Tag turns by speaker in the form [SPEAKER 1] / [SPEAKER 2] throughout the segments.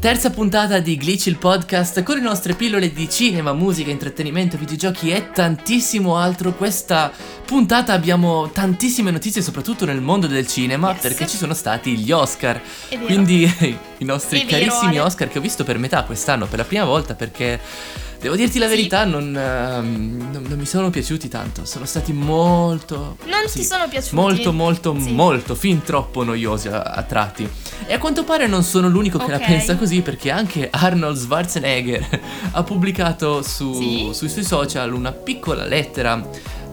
[SPEAKER 1] Terza puntata di Glitch il podcast con le nostre pillole di cinema, musica, intrattenimento, videogiochi e tantissimo altro. Questa puntata abbiamo tantissime notizie, soprattutto nel mondo del cinema,
[SPEAKER 2] Yes.
[SPEAKER 1] perché ci sono stati gli Oscar. Quindi i nostri carissimi. Oscar che ho visto per metà quest'anno per la prima volta perché devo dirti la
[SPEAKER 2] Sì.
[SPEAKER 1] verità, non, ehm, non- non mi sono piaciuti tanto. Sono stati molto
[SPEAKER 2] Non
[SPEAKER 1] sì,
[SPEAKER 2] ti sono piaciuti?
[SPEAKER 1] Molto, molto,
[SPEAKER 2] Sì.
[SPEAKER 1] molto, fin troppo noiosi a, a tratti. E a quanto pare non sono l'unico che la pensa così, perché anche Arnold Schwarzenegger ha pubblicato su- sui suoi social una piccola lettera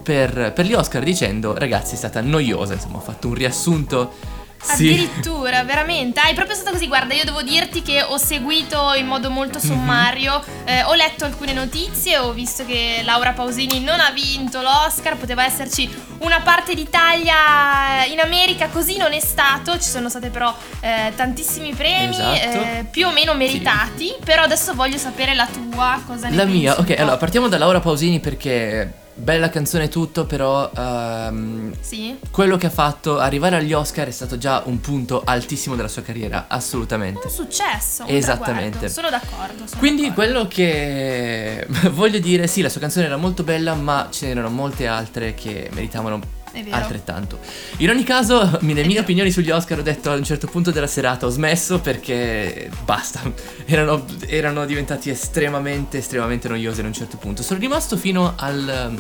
[SPEAKER 1] per, per gli Oscar dicendo: Ragazzi, è stata noiosa. Insomma, ho fatto un riassunto. Sì.
[SPEAKER 2] Addirittura, veramente. Ah, è proprio stato così. Guarda, io devo dirti che ho seguito in modo molto
[SPEAKER 1] Mhm.
[SPEAKER 2] sommario. eh, ho letto alcune notizie. Ho visto che Laura Pausini non ha vinto l'Oscar. Poteva esserci una parte d'Italia in America. Così non è stato. Ci sono state però eh, tantissimi premi,
[SPEAKER 1] Esatto.
[SPEAKER 2] eh, più o meno meritati. Però adesso voglio sapere la tua. Cosa ne
[SPEAKER 1] La
[SPEAKER 2] pensi
[SPEAKER 1] mia, ok, allora partiamo da Laura Pausini perché bella canzone e tutto, però ehm,
[SPEAKER 2] Sì?
[SPEAKER 1] quello che ha fatto arrivare agli Oscar è stato già un punto altissimo della sua carriera, assolutamente.
[SPEAKER 2] Un successo. un
[SPEAKER 1] Esattamente.
[SPEAKER 2] traguardo. Sono d'accordo. sono
[SPEAKER 1] Quindi
[SPEAKER 2] d'accordo.
[SPEAKER 1] quello che voglio dire, sì, la sua canzone era molto bella, ma ce n'erano molte altre che meritavano
[SPEAKER 2] È vero.
[SPEAKER 1] altrettanto. In ogni caso, le mie
[SPEAKER 2] vero.
[SPEAKER 1] opinioni sugli Oscar ho detto a un certo punto della serata, ho smesso perché basta, erano, erano diventati estremamente, estremamente noiosi ad un certo punto. Sono rimasto fino al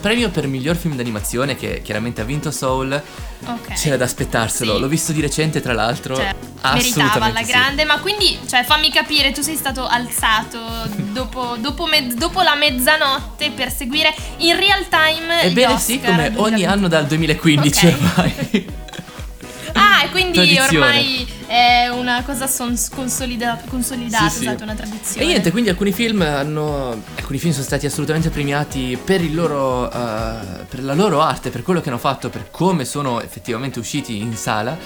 [SPEAKER 1] premio per miglior film d'animazione che chiaramente ha vinto Soul.
[SPEAKER 2] Ok.
[SPEAKER 1] C'era da aspettarselo,
[SPEAKER 2] Sì.
[SPEAKER 1] l'ho visto di recente tra l'altro.
[SPEAKER 2] Cioè, meritava alla
[SPEAKER 1] sì.
[SPEAKER 2] grande, ma quindi, cioè, fammi capire, tu sei stato alzato dopo, dopo me- dopo la mezzanotte per seguire in real time.
[SPEAKER 1] Ebbene sì, come ogni
[SPEAKER 2] 2020.
[SPEAKER 1] anno dal 2015
[SPEAKER 2] Ok.
[SPEAKER 1] ormai.
[SPEAKER 2] Ah, e quindi
[SPEAKER 1] Tradizione.
[SPEAKER 2] ormai è una cosa son- consolida- consolidata,
[SPEAKER 1] Sì, sì.
[SPEAKER 2] esatto, una tradizione.
[SPEAKER 1] E niente, quindi alcuni film hanno. Alcuni film sono stati assolutamente premiati per il loro. eh, per la loro arte, per quello che hanno fatto, per come sono effettivamente usciti in sala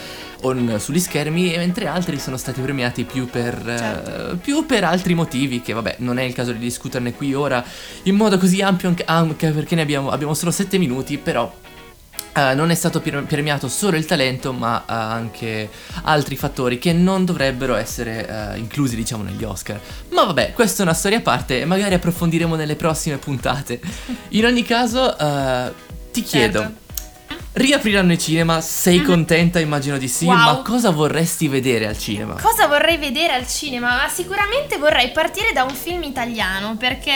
[SPEAKER 1] o in- sugli schermi, mentre altri sono stati premiati più per. eh,
[SPEAKER 2] Certo.
[SPEAKER 1] più per altri motivi, che vabbè, non è il caso di discuterne qui ora in modo così ampio, anche, anche perché ne abbiamo, abbiamo solo 7 minuti, però. Eh, non è stato premiato solo il talento, ma eh, anche altri fattori che non dovrebbero essere eh, inclusi, diciamo, negli Oscar. Ma vabbè, questa è una storia a parte e magari approfondiremo nelle prossime puntate. In ogni caso, ti chiedo,
[SPEAKER 2] Certo.
[SPEAKER 1] Riapriranno i cinema? Sei contenta? Immagino di sì,
[SPEAKER 2] Wow.
[SPEAKER 1] ma cosa vorresti vedere al cinema?
[SPEAKER 2] Cosa vorrei vedere al cinema? Ma sicuramente vorrei partire da un film italiano perché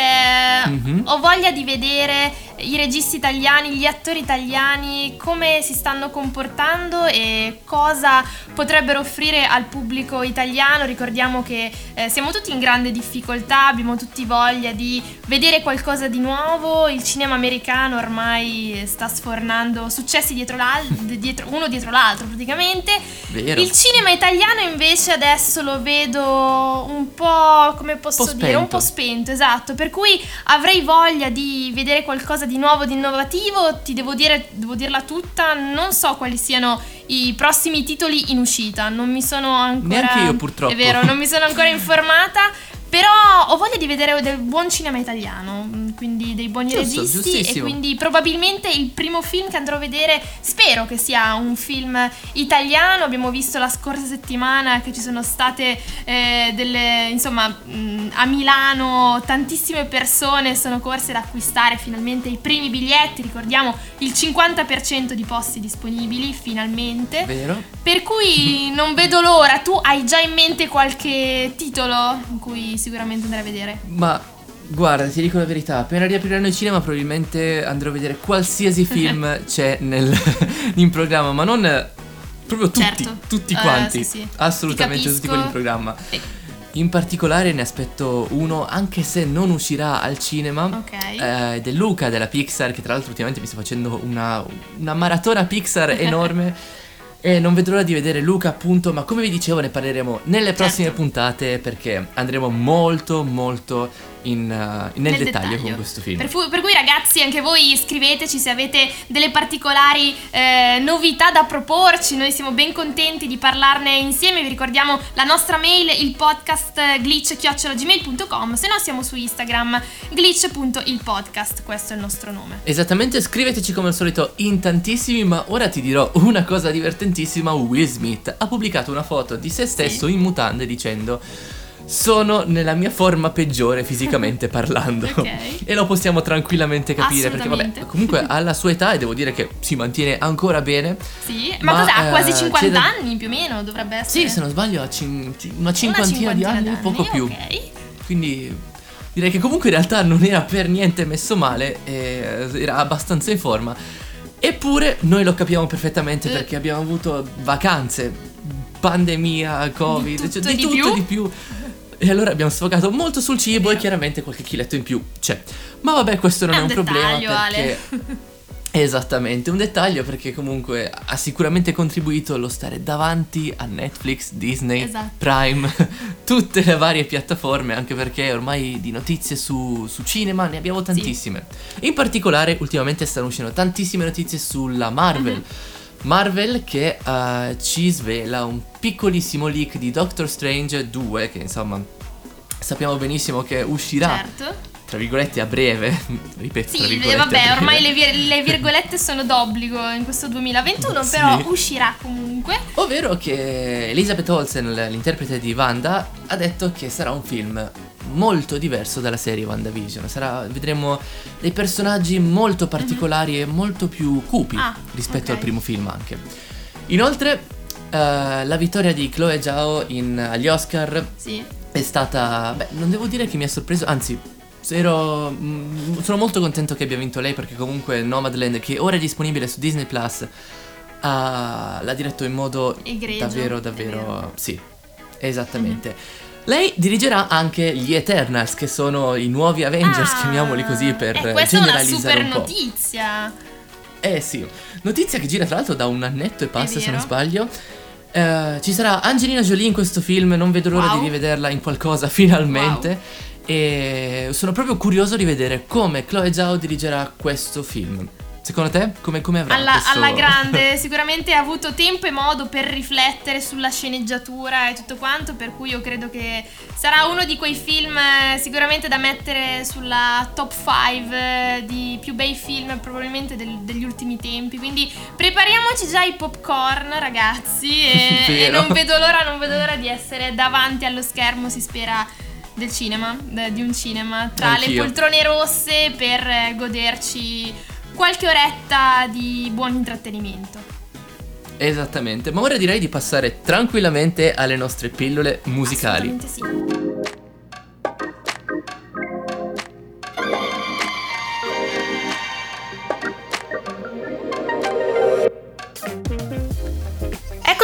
[SPEAKER 1] Mhm.
[SPEAKER 2] ho voglia di vedere i registi italiani, gli attori italiani, come si stanno comportando e cosa potrebbero offrire al pubblico italiano. Ricordiamo che eh, siamo tutti in grande difficoltà, abbiamo tutti voglia di vedere qualcosa di nuovo. Il cinema americano ormai sta sfornando successi dietro l'al- dietro- uno dietro l'altro praticamente.
[SPEAKER 1] Vero?
[SPEAKER 2] Il cinema italiano invece adesso lo vedo un po' come posso
[SPEAKER 1] Po'
[SPEAKER 2] dire, un po' spento, esatto, per cui avrei voglia di vedere qualcosa di nuovo, di innovativo, ti devo dire, devo dirla tutta, non so quali siano i prossimi titoli in uscita, non mi sono ancora
[SPEAKER 1] Neanche io, purtroppo.
[SPEAKER 2] È vero, non mi sono ancora informata. Però ho voglia di vedere del buon cinema italiano, mm, quindi dei buoni
[SPEAKER 1] Giusto,
[SPEAKER 2] registi e quindi probabilmente il primo film che andrò a vedere, spero che sia un film italiano. Abbiamo visto la scorsa settimana che ci sono state eh, delle, insomma, mh, a Milano tantissime persone sono corse ad acquistare finalmente i primi biglietti, ricordiamo il 50% di posti disponibili finalmente.
[SPEAKER 1] Vero?
[SPEAKER 2] Per cui non vedo l'ora. Tu hai già in mente qualche titolo in cui sicuramente andrai a vedere?
[SPEAKER 1] Ma guarda, ti dico la verità, appena riapriranno i cinema probabilmente andrò a vedere qualsiasi film c'è nel- in programma, ma non proprio tutti,
[SPEAKER 2] Certo.
[SPEAKER 1] tutti
[SPEAKER 2] Eh,
[SPEAKER 1] quanti,
[SPEAKER 2] sì, sì.
[SPEAKER 1] assolutamente
[SPEAKER 2] Ti
[SPEAKER 1] tutti quelli in programma.
[SPEAKER 2] Eh,
[SPEAKER 1] In particolare ne aspetto uno, anche se non uscirà al cinema,
[SPEAKER 2] Ok.
[SPEAKER 1] eh, è Luca della Pixar, che tra l'altro ultimamente mi sta facendo una, una maratona Pixar enorme. E non vedo l'ora di vedere Luca, appunto, ma come vi dicevo ne parleremo nelle prossime
[SPEAKER 2] Certo.
[SPEAKER 1] puntate perché andremo molto molto in, uh, nel, nel dettaglio, dettaglio, con questo film.
[SPEAKER 2] Per, fu- per, cui ragazzi anche voi scriveteci se avete delle particolari eh, novità da proporci, noi siamo ben contenti di parlarne insieme, vi ricordiamo la nostra mail, il podcast glitch.gmail.com, se no siamo su Instagram glitch.ilpodcast, questo è il nostro nome.
[SPEAKER 1] Esattamente, scriveteci come al solito in tantissimi, ma ora ti dirò una cosa divertentissima, Will Smith ha pubblicato una foto di se stesso sì. in mutande dicendo sono nella mia forma peggiore fisicamente parlando. okay. E lo possiamo tranquillamente capire perché vabbè, comunque alla sua età e devo dire che si mantiene ancora bene.
[SPEAKER 2] Sì, ma, ma cos'ha? Eh, quasi 50 da... anni più o meno dovrebbe essere.
[SPEAKER 1] Sì, se non sbaglio ha cin- una cinquantina, di anni, d'anni, poco più.
[SPEAKER 2] Ok.
[SPEAKER 1] Quindi direi che comunque in realtà non era per niente messo male, era abbastanza in forma. Eppure noi lo capiamo perfettamente uh. perché abbiamo avuto vacanze, pandemia, covid,
[SPEAKER 2] di tutto,
[SPEAKER 1] cioè, di,
[SPEAKER 2] di
[SPEAKER 1] tutto
[SPEAKER 2] più.
[SPEAKER 1] di più. E allora abbiamo sfocato molto sul cibo e chiaramente qualche chiletto in più c'è. Ma vabbè, questo non è,
[SPEAKER 2] è
[SPEAKER 1] un,
[SPEAKER 2] un
[SPEAKER 1] problema
[SPEAKER 2] perché
[SPEAKER 1] Ale. Esattamente, un dettaglio perché comunque ha sicuramente contribuito lo stare davanti a Netflix, Disney,
[SPEAKER 2] esatto.
[SPEAKER 1] Prime, tutte le varie piattaforme, anche perché ormai di notizie su, su cinema ne abbiamo tantissime. Sì. In particolare ultimamente stanno uscendo tantissime notizie sulla Marvel. Mm-hmm. Marvel che uh, ci svela un piccolissimo leak di Doctor Strange 2 che insomma sappiamo benissimo che uscirà
[SPEAKER 2] certo
[SPEAKER 1] tra virgolette a breve, ripeto.
[SPEAKER 2] Sì, vabbè, ormai le, vir- le, virgolette sono d'obbligo in questo 2021, sì. però uscirà comunque.
[SPEAKER 1] Ovvero che Elizabeth Olsen, l'interprete di Wanda, ha detto che sarà un film molto diverso dalla serie WandaVision. Sarà, vedremo dei personaggi molto mhm. particolari mm-hmm. e molto più cupi
[SPEAKER 2] ah,
[SPEAKER 1] rispetto
[SPEAKER 2] okay.
[SPEAKER 1] al primo film anche. Inoltre, uh, la vittoria di Chloe Zhao in, agli Oscar
[SPEAKER 2] sì.
[SPEAKER 1] è stata... Beh, non devo dire che mi ha sorpreso, anzi Ero, mm, sono molto contento che abbia vinto lei perché comunque Nomadland, che ora è disponibile su Disney Plus, ha, l'ha diretto in modo
[SPEAKER 2] Egregio,
[SPEAKER 1] davvero, davvero... Sì, esattamente. Mm-hmm. Lei dirigerà anche gli Eternals, che sono i nuovi Avengers,
[SPEAKER 2] ah,
[SPEAKER 1] chiamiamoli così per
[SPEAKER 2] eh, questa
[SPEAKER 1] generalizzare
[SPEAKER 2] è una
[SPEAKER 1] super
[SPEAKER 2] notizia.
[SPEAKER 1] Eh sì, notizia che gira tra l'altro da un annetto e passa, se non sbaglio. Uh, ci sarà Angelina Jolie in questo film, non vedo l'ora
[SPEAKER 2] wow.
[SPEAKER 1] di rivederla in qualcosa finalmente.
[SPEAKER 2] Wow.
[SPEAKER 1] E sono proprio curioso di vedere come Chloe Zhao dirigerà questo film. Secondo te come, come avrà
[SPEAKER 2] alla,
[SPEAKER 1] questo...
[SPEAKER 2] alla grande, sicuramente ha avuto tempo e modo per riflettere sulla sceneggiatura e tutto quanto, per cui io credo che sarà uno di quei film eh, sicuramente da mettere sulla top 5 eh, di più bei film probabilmente del, degli ultimi tempi. Quindi prepariamoci già i popcorn, ragazzi, e, e non vedo l'ora, non vedo l'ora di essere davanti allo schermo, si spera del cinema, di un cinema, tra
[SPEAKER 1] Anch'io.
[SPEAKER 2] le poltrone rosse per eh, goderci qualche oretta di buon intrattenimento.
[SPEAKER 1] Esattamente, ma ora direi di passare tranquillamente alle nostre pillole musicali.
[SPEAKER 2] Assolutamente sì.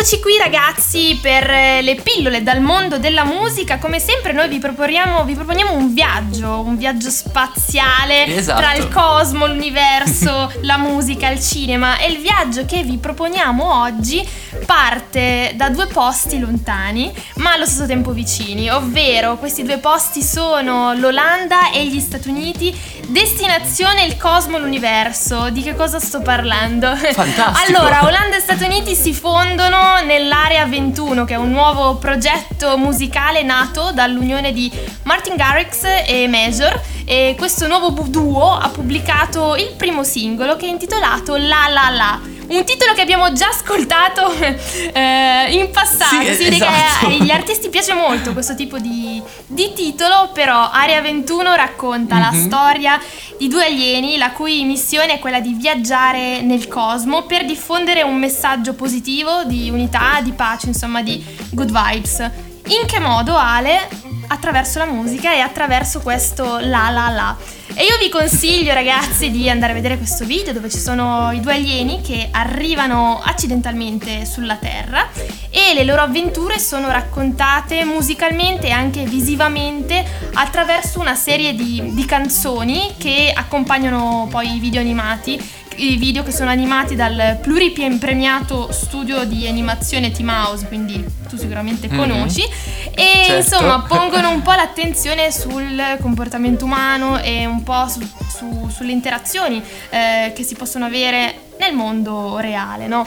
[SPEAKER 2] Eccoci qui ragazzi per eh, le pillole dal mondo della musica. Come sempre noi vi proponiamo, vi proponiamo un viaggio, un viaggio spaziale
[SPEAKER 1] esatto.
[SPEAKER 2] tra il cosmo, l'universo, la musica, il cinema. E il viaggio che vi proponiamo oggi parte da due posti lontani, ma allo stesso tempo vicini. Ovvero questi due posti sono l'Olanda e gli Stati Uniti. Destinazione il cosmo, l'universo. Di che cosa sto parlando?
[SPEAKER 1] Fantastico.
[SPEAKER 2] Allora, Olanda e Stati Uniti si fondono nell'Area 21, che è un nuovo progetto musicale nato dall'unione di Martin Garrix e Major. E questo nuovo duo ha pubblicato il primo singolo che è intitolato La La La un titolo che abbiamo già ascoltato eh, in passato.
[SPEAKER 1] Sì,
[SPEAKER 2] si vede
[SPEAKER 1] esatto.
[SPEAKER 2] che agli artisti piace molto questo tipo di, di titolo, però Area 21 racconta mm-hmm. la
[SPEAKER 1] Mhm.
[SPEAKER 2] storia di due alieni la cui missione è quella di viaggiare nel cosmo per diffondere un messaggio positivo di unità, di pace, insomma di good vibes. In che modo, Ale? Attraverso la musica e attraverso questo la la la. E io vi consiglio ragazzi di andare a vedere questo video dove ci sono i due alieni che arrivano accidentalmente sulla Terra e le loro avventure sono raccontate musicalmente e anche visivamente attraverso una serie di, di canzoni che accompagnano poi i video animati i video che sono animati dal pluripremiato studio di animazione Team House, quindi tu sicuramente
[SPEAKER 1] Mhm.
[SPEAKER 2] conosci, e
[SPEAKER 1] Certo.
[SPEAKER 2] insomma pongono un po' l'attenzione sul comportamento umano e un po' su- su- sulle interazioni eh, che si possono avere nel mondo reale, no?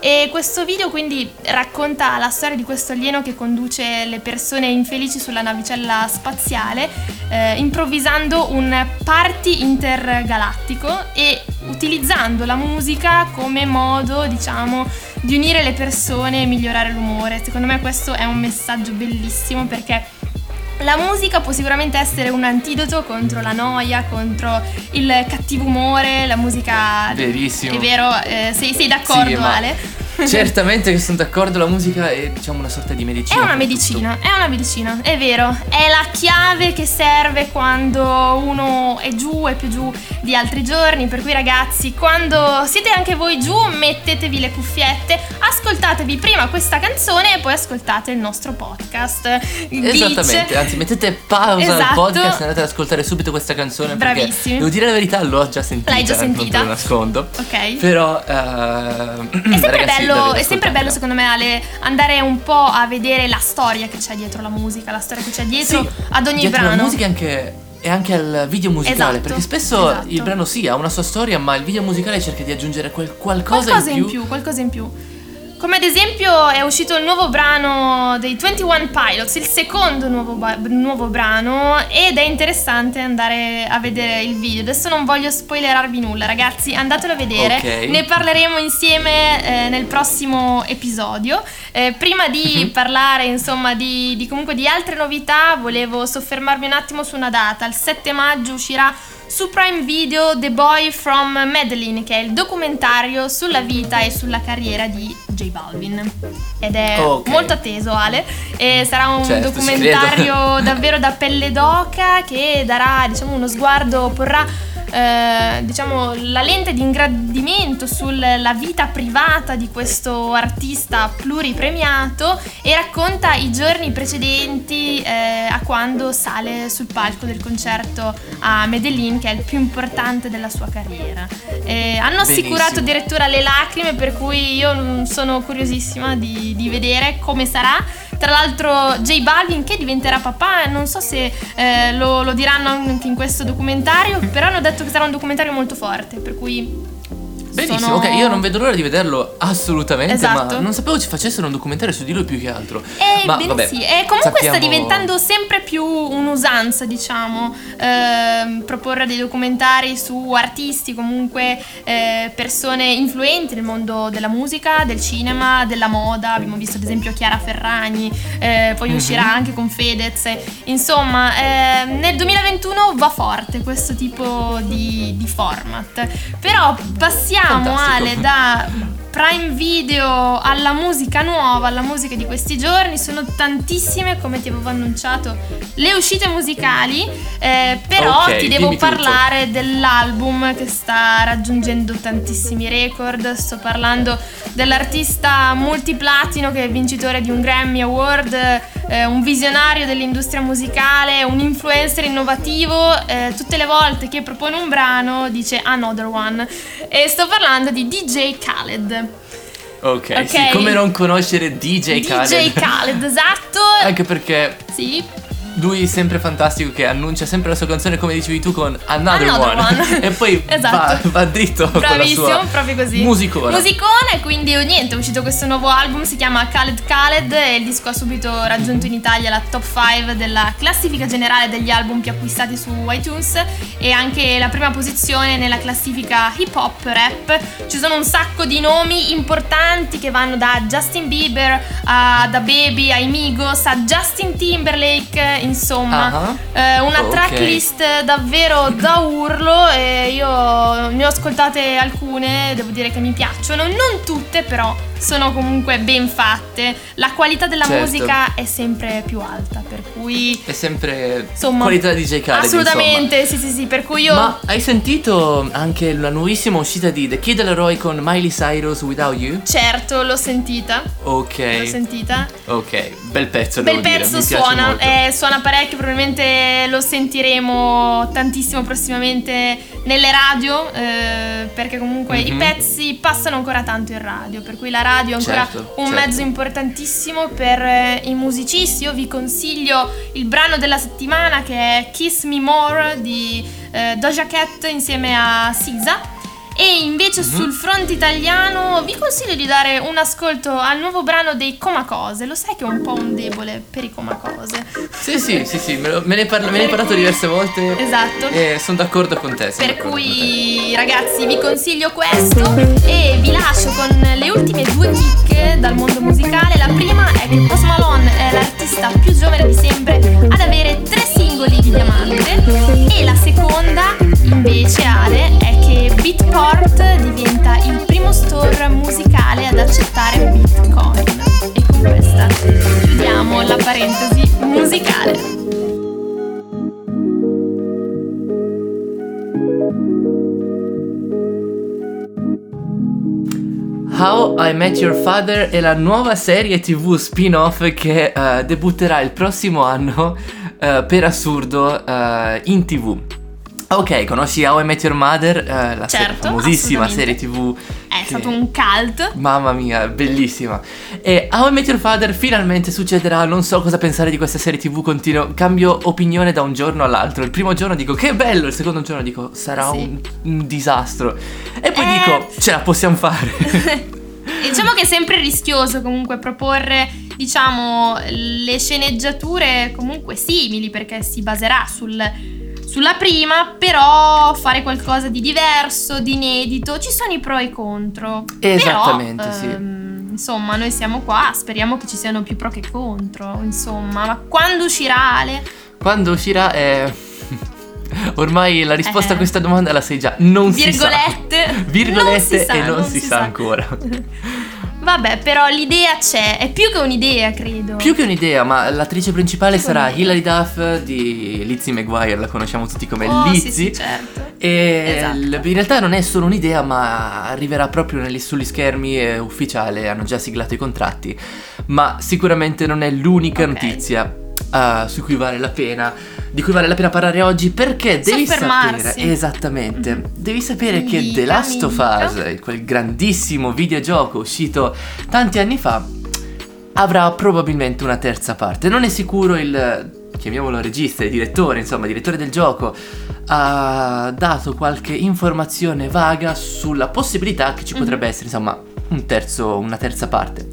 [SPEAKER 2] E questo video quindi racconta la storia di questo alieno che conduce le persone infelici sulla navicella spaziale, eh, improvvisando un party intergalattico e utilizzando la musica come modo, diciamo, di unire le persone e migliorare l'umore. Secondo me questo è un messaggio bellissimo perché la musica può sicuramente essere un antidoto contro la noia, contro il cattivo umore, la musica...
[SPEAKER 1] Verissimo.
[SPEAKER 2] È vero? Eh, sei, sei d'accordo
[SPEAKER 1] Sì,
[SPEAKER 2] Ale?
[SPEAKER 1] Certamente che sono d'accordo, la musica è diciamo una sorta di medicina.
[SPEAKER 2] È una
[SPEAKER 1] per tutto.
[SPEAKER 2] medicina, è una medicina, è vero. È la chiave che serve quando uno è giù, è più giù di altri giorni. Per cui, ragazzi, quando siete anche voi giù, mettetevi le cuffiette, ascoltatevi prima questa canzone e poi ascoltate il nostro podcast. Glitch.
[SPEAKER 1] Esattamente, anzi mettete pausa al
[SPEAKER 2] Esatto.
[SPEAKER 1] podcast e andate ad ascoltare subito questa canzone
[SPEAKER 2] Bravissimi.
[SPEAKER 1] devo dire la verità, l'ho già sentita,
[SPEAKER 2] L'hai già
[SPEAKER 1] non te
[SPEAKER 2] sentita?
[SPEAKER 1] lo nascondo.
[SPEAKER 2] Ok.
[SPEAKER 1] Però eh,
[SPEAKER 2] È sempre, bello, è sempre bello secondo me Ale andare un po' a vedere la storia che c'è dietro la musica, la storia che c'è dietro ad ogni
[SPEAKER 1] dietro
[SPEAKER 2] brano.
[SPEAKER 1] La musica anche e anche al video musicale,
[SPEAKER 2] Esatto,
[SPEAKER 1] perché spesso
[SPEAKER 2] esatto.
[SPEAKER 1] il brano sì ha una sua storia, ma il video musicale cerca di aggiungere quel qualcosa,
[SPEAKER 2] qualcosa in più, qualcosa in più. Come ad esempio è uscito il nuovo brano dei 21 Pilots, il secondo nuovo, ba- nuovo brano ed è interessante andare a vedere il video. Adesso non voglio spoilerarvi nulla ragazzi, andatelo a vedere,
[SPEAKER 1] Ok.
[SPEAKER 2] ne parleremo insieme eh, nel prossimo episodio. Eh, prima di
[SPEAKER 1] Mhm.
[SPEAKER 2] parlare insomma di, di comunque di altre novità volevo soffermarmi un attimo su una data, il 7 maggio uscirà su Prime Video The Boy from Madeline, che è il documentario sulla vita e sulla carriera di J Balvin. Ed è
[SPEAKER 1] Ok.
[SPEAKER 2] molto atteso, Ale. E sarà un
[SPEAKER 1] Certo,
[SPEAKER 2] documentario davvero da pelle d'oca che darà, diciamo, uno sguardo, porrà. Eh, diciamo la lente di ingrandimento sulla vita privata di questo artista pluripremiato e racconta i giorni precedenti eh, a quando sale sul palco del concerto a Medellin che è il più importante della sua carriera Eh, hanno assicurato
[SPEAKER 1] Benissimo.
[SPEAKER 2] addirittura le lacrime per cui io sono curiosissima di, di vedere come sarà tra l'altro J Balvin che diventerà papà, non so se eh, lo, lo diranno anche in questo documentario, però hanno detto che sarà un documentario molto forte, per cui...
[SPEAKER 1] Benissimo,
[SPEAKER 2] sono-
[SPEAKER 1] ok, io non vedo l'ora di vederlo assolutamente,
[SPEAKER 2] Esatto.
[SPEAKER 1] ma non sapevo ci facessero un documentario su di lui più che altro.
[SPEAKER 2] Eh,
[SPEAKER 1] ma vabbè,
[SPEAKER 2] sì, e comunque sta
[SPEAKER 1] sappiamo-
[SPEAKER 2] diventando sempre più un'usanza, diciamo, ehm, proporre dei documentari su artisti, comunque eh, persone influenti nel mondo della musica, del cinema, della moda. Abbiamo visto ad esempio Chiara Ferragni, eh, poi
[SPEAKER 1] Mhm.
[SPEAKER 2] uscirà anche con Fedez. Insomma, eh, nel 2021 va forte questo tipo di, di format. Però passiamo
[SPEAKER 1] Fantastico.
[SPEAKER 2] Ale da Prime Video alla musica nuova, alla musica di questi giorni, sono tantissime, come ti avevo annunciato, le uscite musicali, eh, però
[SPEAKER 1] Ok,
[SPEAKER 2] ti devo
[SPEAKER 1] dimmi tutto.
[SPEAKER 2] parlare dell'album che sta raggiungendo tantissimi record, sto parlando dell'artista multiplatino che è vincitore di un Grammy Award, eh, un visionario dell'industria musicale, un influencer innovativo, eh, tutte le volte che propone un brano dice another one. E sto parlando di DJ Khaled.
[SPEAKER 1] Ok,
[SPEAKER 2] Ok.
[SPEAKER 1] sì, come non conoscere DJ Khaled.
[SPEAKER 2] DJ Khaled, esatto.
[SPEAKER 1] Anche perché
[SPEAKER 2] Sì,
[SPEAKER 1] lui sempre fantastico che annuncia sempre la sua canzone come dicevi tu con Another,
[SPEAKER 2] Another
[SPEAKER 1] One.
[SPEAKER 2] One.
[SPEAKER 1] e poi
[SPEAKER 2] Esatto.
[SPEAKER 1] va, va dritto con la
[SPEAKER 2] Bravissimo,
[SPEAKER 1] sua
[SPEAKER 2] proprio così.
[SPEAKER 1] musicona.
[SPEAKER 2] Musicone, quindi oh, niente, è uscito questo nuovo album, si chiama Khaled Khaled e il disco ha subito raggiunto in Italia la top 5 della classifica generale degli album più acquistati su iTunes e anche la prima posizione nella classifica hip hop rap. Ci sono un sacco di nomi importanti che vanno da Justin Bieber a Da Baby ai Migos a Justin Timberlake, insomma.
[SPEAKER 1] Ah,
[SPEAKER 2] Eh, una
[SPEAKER 1] Ok.
[SPEAKER 2] tracklist davvero da urlo e io ne ho ascoltate alcune, devo dire che mi piacciono, non tutte però sono comunque ben fatte, la qualità della
[SPEAKER 1] Certo.
[SPEAKER 2] musica è sempre più alta, per cui
[SPEAKER 1] È sempre
[SPEAKER 2] Insomma,
[SPEAKER 1] qualità di Khaled,
[SPEAKER 2] assolutamente, sì sì sì, per cui io
[SPEAKER 1] insomma. Ma hai sentito anche la nuovissima uscita di The Kid Laroi con Miley Cyrus Without You?
[SPEAKER 2] certo l'ho sentita,
[SPEAKER 1] Ok.
[SPEAKER 2] l'ho sentita.
[SPEAKER 1] Ok, bel pezzo,
[SPEAKER 2] Bel pezzo suona, eh, suona parecchio, probabilmente lo sentiremo tantissimo prossimamente nelle radio, eh, perché comunque i
[SPEAKER 1] Mhm.
[SPEAKER 2] pezzi passano ancora tanto in radio, per cui la radio è ancora
[SPEAKER 1] Certo,
[SPEAKER 2] un
[SPEAKER 1] certo.
[SPEAKER 2] mezzo importantissimo per eh, i musicisti. Io vi consiglio il brano della settimana che è Kiss Me More di eh, Doja Cat insieme a Sisa. E invece
[SPEAKER 1] Mhm.
[SPEAKER 2] sul fronte italiano vi consiglio di dare un ascolto al nuovo brano dei Comacose. Lo sai che ho un po' un debole per i Comacose.
[SPEAKER 1] Sì, sì, sì, sì, me, lo- me ne, parla- me ne hai parlato diverse volte.
[SPEAKER 2] Esatto.
[SPEAKER 1] E sono d'accordo con te.
[SPEAKER 2] Per
[SPEAKER 1] con te.
[SPEAKER 2] cui ragazzi vi consiglio questo e vi lascio con le ultime due chicche dal mondo musicale. La prima è che Post Malone è l'artista più giovane di sempre ad avere tre singoli di diamante e la seconda invece Ale è che Beatport diventa il primo store musicale ad accettare Bitcoin. E con questa chiudiamo la parentesi musicale.
[SPEAKER 1] How I Met Your Father è la nuova serie tv spin-off che eh, debutterà il prossimo anno eh, per assurdo eh, in tv. Ok, conosci How I Met Your Mother? Eh, la
[SPEAKER 2] Certo,
[SPEAKER 1] famosissima serie tv.
[SPEAKER 2] È
[SPEAKER 1] che-
[SPEAKER 2] stato un cult.
[SPEAKER 1] Mamma mia, bellissima. E How I Met Your Father finalmente succederà, non so cosa pensare di questa serie tv, continuo, cambio opinione da un giorno all'altro. Il primo giorno dico che bello, il secondo giorno dico sarà
[SPEAKER 2] Sì.
[SPEAKER 1] un, un disastro. E poi
[SPEAKER 2] Eh.
[SPEAKER 1] dico ce la possiamo fare.
[SPEAKER 2] Diciamo che è sempre rischioso comunque proporre, diciamo, le sceneggiature comunque simili perché si baserà sul, sulla prima, però fare qualcosa di diverso, di inedito, ci sono i pro e i contro.
[SPEAKER 1] Esattamente,
[SPEAKER 2] Però,
[SPEAKER 1] sì.
[SPEAKER 2] ehm, Insomma, noi siamo qua, speriamo che ci siano più pro che contro, insomma, ma quando uscirà Ale?
[SPEAKER 1] Quando uscirà è... Ormai la risposta
[SPEAKER 2] Eh.
[SPEAKER 1] a questa domanda la sai già, non si sa.
[SPEAKER 2] Virgolette.
[SPEAKER 1] Virgolette
[SPEAKER 2] Non si sa,
[SPEAKER 1] e non,
[SPEAKER 2] non
[SPEAKER 1] si,
[SPEAKER 2] si
[SPEAKER 1] sa,
[SPEAKER 2] sa.
[SPEAKER 1] ancora.
[SPEAKER 2] Vabbè, però l'idea c'è, è più che un'idea, credo.
[SPEAKER 1] Più che un'idea, ma l'attrice principale
[SPEAKER 2] Più
[SPEAKER 1] sarà
[SPEAKER 2] un'idea.
[SPEAKER 1] Hilary Duff di Lizzie McGuire, la conosciamo tutti come
[SPEAKER 2] Oh, sì,
[SPEAKER 1] Lizzie.
[SPEAKER 2] sì, certo.
[SPEAKER 1] E
[SPEAKER 2] Esatto.
[SPEAKER 1] in realtà non è solo un'idea, ma arriverà proprio negli- sugli schermi, è ufficiale, hanno già siglato i contratti. Ma sicuramente non è l'unica
[SPEAKER 2] Ok.
[SPEAKER 1] notizia ah, su cui vale la pena, di cui vale la pena parlare oggi, perché devi sapere, esattamente, devi sapere che The Last of. Us, quel grandissimo videogioco uscito tanti anni fa, avrà probabilmente una terza parte. Non è sicuro il, chiamiamolo regista, il direttore, insomma, direttore del gioco, ha dato qualche informazione vaga sulla possibilità che ci
[SPEAKER 2] Mhm.
[SPEAKER 1] potrebbe essere, insomma, un terzo, una terza parte.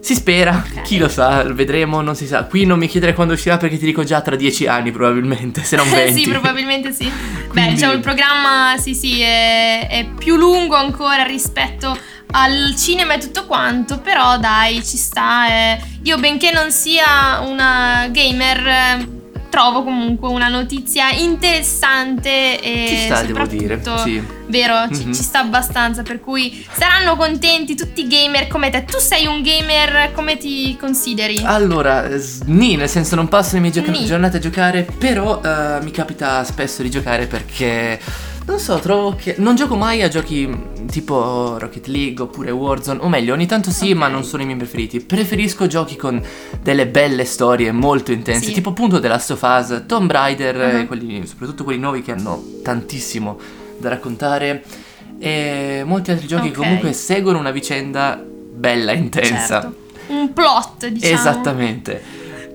[SPEAKER 1] Si spera,
[SPEAKER 2] Ok.
[SPEAKER 1] chi lo sa, vedremo, non si sa. Qui non mi chiedere quando uscirà perché ti dico già tra dieci anni probabilmente, se non venti.
[SPEAKER 2] sì, probabilmente sì. Beh,
[SPEAKER 1] Quindi-
[SPEAKER 2] diciamo il programma sì, sì, è, è più lungo ancora rispetto al cinema e tutto quanto, però dai, ci sta. eh. Io benché non sia una gamer, eh, trovo comunque una notizia interessante e
[SPEAKER 1] Ci sta, devo dire, sì.
[SPEAKER 2] Vero, ci,
[SPEAKER 1] Mhm.
[SPEAKER 2] ci sta abbastanza, per cui saranno contenti tutti i gamer come te. Tu sei un gamer, come ti consideri?
[SPEAKER 1] Allora, eh, nì, nel senso non passo le mie gioca- giornate a giocare, però eh, mi capita spesso di giocare perché, non so, trovo che... Non gioco mai a giochi mm, tipo Rocket League oppure Warzone, o meglio, ogni tanto sì,
[SPEAKER 2] Ok.
[SPEAKER 1] ma non sono i miei preferiti. Preferisco giochi con delle belle storie molto intense,
[SPEAKER 2] Sì.
[SPEAKER 1] tipo appunto The Last of Us, Tomb Raider,
[SPEAKER 2] Mhm.
[SPEAKER 1] quelli, soprattutto quelli nuovi che hanno tantissimo da raccontare. E molti altri giochi
[SPEAKER 2] Ok.
[SPEAKER 1] che comunque seguono una vicenda bella, intensa.
[SPEAKER 2] Certo. Un plot, diciamo.
[SPEAKER 1] Esattamente.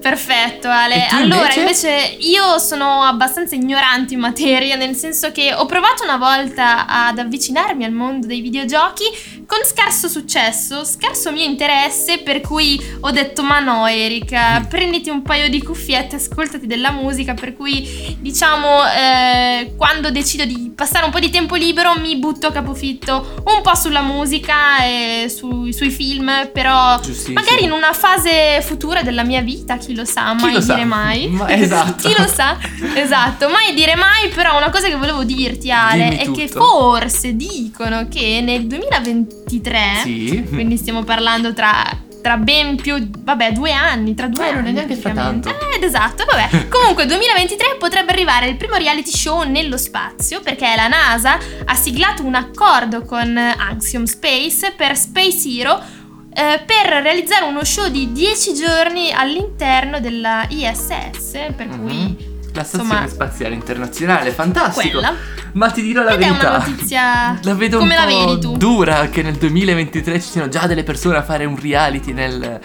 [SPEAKER 2] Perfetto, Ale. Allora,
[SPEAKER 1] invece?
[SPEAKER 2] invece? io sono abbastanza ignorante in materia, nel senso che ho provato una volta ad avvicinarmi al mondo dei videogiochi con scarso successo, scarso mio interesse, per cui ho detto "Ma no, Erika,
[SPEAKER 1] Mm.
[SPEAKER 2] prenditi un paio di cuffiette, ascoltati della musica", per cui diciamo eh, quando decido di passare un po' di tempo libero mi butto a capofitto un po' sulla musica e sui, sui film, però. Magari in una fase futura della mia vita, chi chi lo sa, mai
[SPEAKER 1] lo sa?
[SPEAKER 2] dire mai.
[SPEAKER 1] Ma- esatto.
[SPEAKER 2] chi lo sa? Esatto, mai dire mai, però una cosa che volevo dirti Ale
[SPEAKER 1] Dimmi
[SPEAKER 2] è che
[SPEAKER 1] tutto.
[SPEAKER 2] forse dicono che nel 2023,
[SPEAKER 1] Sì.
[SPEAKER 2] quindi stiamo parlando tra tra ben più, vabbè, due anni, tra due
[SPEAKER 1] Eh, non
[SPEAKER 2] anni.
[SPEAKER 1] è neanche tanto.
[SPEAKER 2] Eh, Ed esatto, vabbè. Comunque 2023 potrebbe arrivare il primo reality show nello spazio perché la NASA ha siglato un accordo con Axiom Space per Space Hero eh, per realizzare uno show di 10 giorni all'interno della ISS, per
[SPEAKER 1] Mhm.
[SPEAKER 2] cui
[SPEAKER 1] La stazione
[SPEAKER 2] insomma,
[SPEAKER 1] spaziale internazionale, fantastico.
[SPEAKER 2] quella.
[SPEAKER 1] Ma ti dirò la
[SPEAKER 2] Ed è
[SPEAKER 1] verità.
[SPEAKER 2] una notizia
[SPEAKER 1] La vedo
[SPEAKER 2] come
[SPEAKER 1] un
[SPEAKER 2] la
[SPEAKER 1] po'
[SPEAKER 2] vedi tu?
[SPEAKER 1] dura che nel 2023 ci siano già delle persone a fare un reality nel-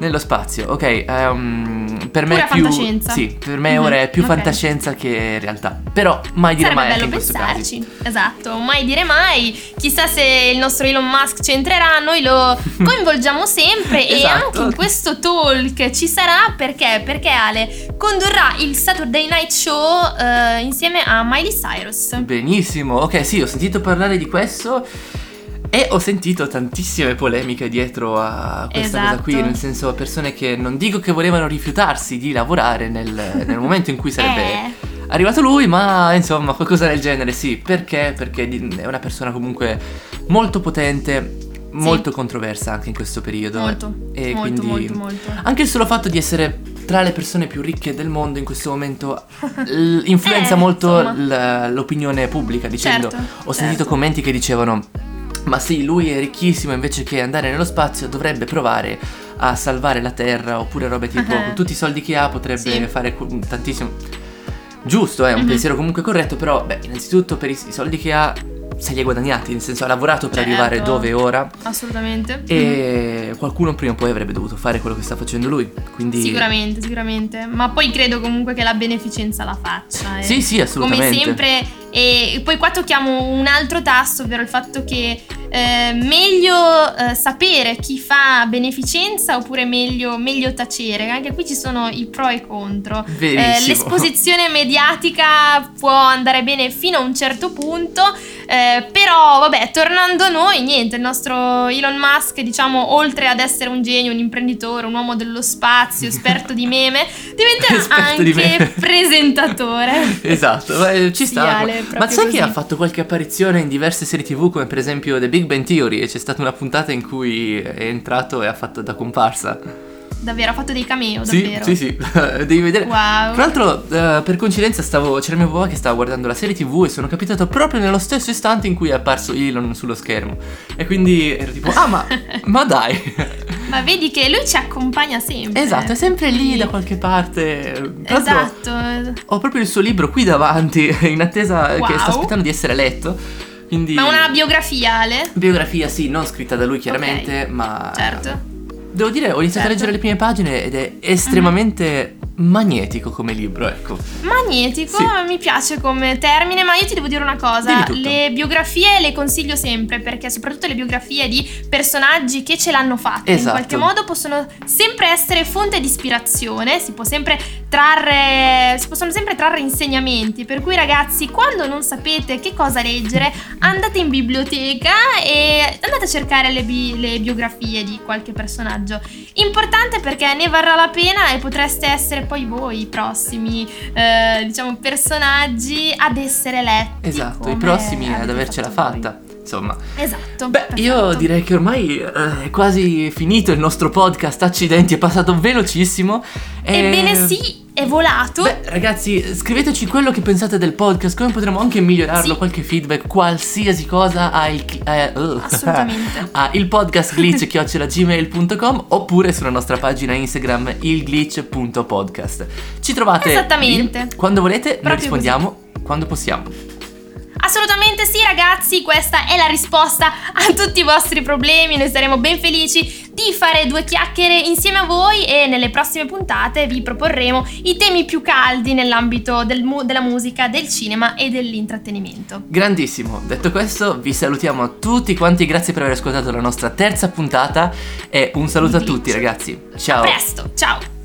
[SPEAKER 1] nello spazio. Ok, ehm, per me
[SPEAKER 2] Pura
[SPEAKER 1] è più
[SPEAKER 2] fantascienza.
[SPEAKER 1] Sì, per me
[SPEAKER 2] Mhm,
[SPEAKER 1] ora è più
[SPEAKER 2] ok.
[SPEAKER 1] fantascienza che realtà. Però mai dire
[SPEAKER 2] Sarebbe
[SPEAKER 1] mai anche
[SPEAKER 2] bello pensarci, esatto, mai dire mai. Chissà se il nostro Elon Musk ci entrerà, noi lo coinvolgiamo sempre e
[SPEAKER 1] Esatto.
[SPEAKER 2] anche in questo talk ci sarà perché? Perché Ale condurrà il Saturday Night Show eh, insieme a Miley Cyrus.
[SPEAKER 1] Benissimo, ok, sì, ho sentito parlare di questo e ho sentito tantissime polemiche dietro a questa cosa
[SPEAKER 2] Esatto.
[SPEAKER 1] qui, nel senso persone che non dico che volevano rifiutarsi di lavorare nel, nel momento in cui sarebbe
[SPEAKER 2] Eh,
[SPEAKER 1] arrivato lui, ma insomma qualcosa del genere, sì, perché? Perché è una persona comunque molto potente, molto controversa anche in questo periodo.
[SPEAKER 2] molto,
[SPEAKER 1] E
[SPEAKER 2] molto,
[SPEAKER 1] quindi
[SPEAKER 2] molto, molto.
[SPEAKER 1] anche il solo fatto di essere tra le persone più ricche del mondo in questo momento l- influenza
[SPEAKER 2] Eh,
[SPEAKER 1] molto l- l'opinione pubblica dicendo
[SPEAKER 2] Certo,
[SPEAKER 1] ho sentito
[SPEAKER 2] certo.
[SPEAKER 1] commenti che dicevano ma sì, lui è ricchissimo invece che andare nello spazio dovrebbe provare a salvare la Terra oppure robe tipo
[SPEAKER 2] Ah.
[SPEAKER 1] con tutti i soldi che ha potrebbe
[SPEAKER 2] Sì.
[SPEAKER 1] fare tantissimo. Giusto, è un
[SPEAKER 2] Mhm.
[SPEAKER 1] pensiero comunque corretto, però beh, innanzitutto per i, i soldi che ha se li ha guadagnati, nel senso ha lavorato per
[SPEAKER 2] Certo.
[SPEAKER 1] arrivare dove è ora
[SPEAKER 2] Assolutamente.
[SPEAKER 1] e qualcuno prima o poi avrebbe dovuto fare quello che sta facendo lui. Quindi
[SPEAKER 2] Sicuramente, sicuramente. Ma poi credo comunque che la beneficenza la faccia. eh.
[SPEAKER 1] Sì, sì, assolutamente.
[SPEAKER 2] Come sempre. E poi qua tocchiamo un altro tasto, ovvero il fatto che eh, meglio eh, sapere chi fa beneficenza oppure meglio, meglio tacere. Anche qui ci sono i pro e i contro. Eh, l'esposizione mediatica può andare bene fino a un certo punto, eh, però vabbè, tornando a noi, niente, il nostro Elon Musk, diciamo, oltre ad essere un genio, un imprenditore, un uomo dello spazio, esperto di meme, diventerà
[SPEAKER 1] Esperto di
[SPEAKER 2] anche
[SPEAKER 1] meme.
[SPEAKER 2] presentatore.
[SPEAKER 1] Esatto, eh, ci sta.
[SPEAKER 2] Ale,
[SPEAKER 1] Ma sai
[SPEAKER 2] così.
[SPEAKER 1] che ha fatto qualche apparizione in diverse serie TV, come per esempio The Big Bang Theory? E c'è stata una puntata in cui è entrato e ha fatto da comparsa.
[SPEAKER 2] Davvero, ha fatto dei cameo,
[SPEAKER 1] Sì,
[SPEAKER 2] davvero.
[SPEAKER 1] sì, sì, devi vedere.
[SPEAKER 2] Wow.
[SPEAKER 1] Tra l'altro, eh, per coincidenza, stavo, c'era mio papà che stava guardando la serie TV e sono capitato proprio nello stesso istante in cui è apparso Elon sullo schermo. E quindi ero tipo, ah, ma, ma dai.
[SPEAKER 2] Ma vedi che lui ci accompagna sempre.
[SPEAKER 1] esatto, è sempre lì da qualche parte. Tra
[SPEAKER 2] Esatto.
[SPEAKER 1] Ho proprio il suo libro qui davanti, in attesa che
[SPEAKER 2] Wow.
[SPEAKER 1] sta aspettando di essere letto. Quindi.
[SPEAKER 2] Ma una biografia, Ale?
[SPEAKER 1] biografia, sì, non scritta da lui chiaramente, ma.
[SPEAKER 2] Certo.
[SPEAKER 1] Devo dire, ho iniziato a
[SPEAKER 2] Certo.
[SPEAKER 1] leggere le prime pagine ed è estremamente magnetico come libro, ecco.
[SPEAKER 2] Magnetico,
[SPEAKER 1] Sì.
[SPEAKER 2] mi piace come termine, ma io ti devo dire una cosa, le biografie le consiglio sempre perché soprattutto le biografie di personaggi che ce l'hanno fatta in
[SPEAKER 1] Esatto.
[SPEAKER 2] qualche modo possono sempre essere fonte di ispirazione, si può sempre trarre si possono sempre trarre insegnamenti, per cui ragazzi, quando non sapete che cosa leggere, andate in biblioteca e andate a cercare le, bi- le biografie di qualche personaggio. Importante perché ne varrà la pena e potreste essere poi voi i prossimi, eh, diciamo, personaggi ad essere letti.
[SPEAKER 1] Esatto, i prossimi ad avercela
[SPEAKER 2] fatto voi.
[SPEAKER 1] fatta. Insomma.
[SPEAKER 2] Esatto.
[SPEAKER 1] Beh, io
[SPEAKER 2] perfetto.
[SPEAKER 1] direi che ormai eh, è quasi finito il nostro podcast. Accidenti, è passato velocissimo. E-
[SPEAKER 2] Ebbene sì, è volato.
[SPEAKER 1] Beh, ragazzi, scriveteci quello che pensate del podcast, come potremmo anche migliorarlo,
[SPEAKER 2] Sì.
[SPEAKER 1] qualche feedback, qualsiasi cosa a il, eh, uh,
[SPEAKER 2] Assolutamente.
[SPEAKER 1] a il podcast glitch@gmail.com oppure sulla nostra pagina Instagram ilglitch.podcast. Ci trovate
[SPEAKER 2] Esattamente.
[SPEAKER 1] lì, quando volete, noi
[SPEAKER 2] Proprio
[SPEAKER 1] rispondiamo quando possiamo.
[SPEAKER 2] Assolutamente sì ragazzi, questa è la risposta a tutti i vostri problemi, noi saremo ben felici di fare due chiacchiere insieme a voi e nelle prossime puntate vi proporremo i temi più caldi nell'ambito del mu- della musica, del cinema e dell'intrattenimento.
[SPEAKER 1] Grandissimo, detto questo vi salutiamo a tutti quanti, grazie per aver ascoltato la nostra terza puntata e un saluto a tutti ragazzi. Ciao.
[SPEAKER 2] A presto, ciao!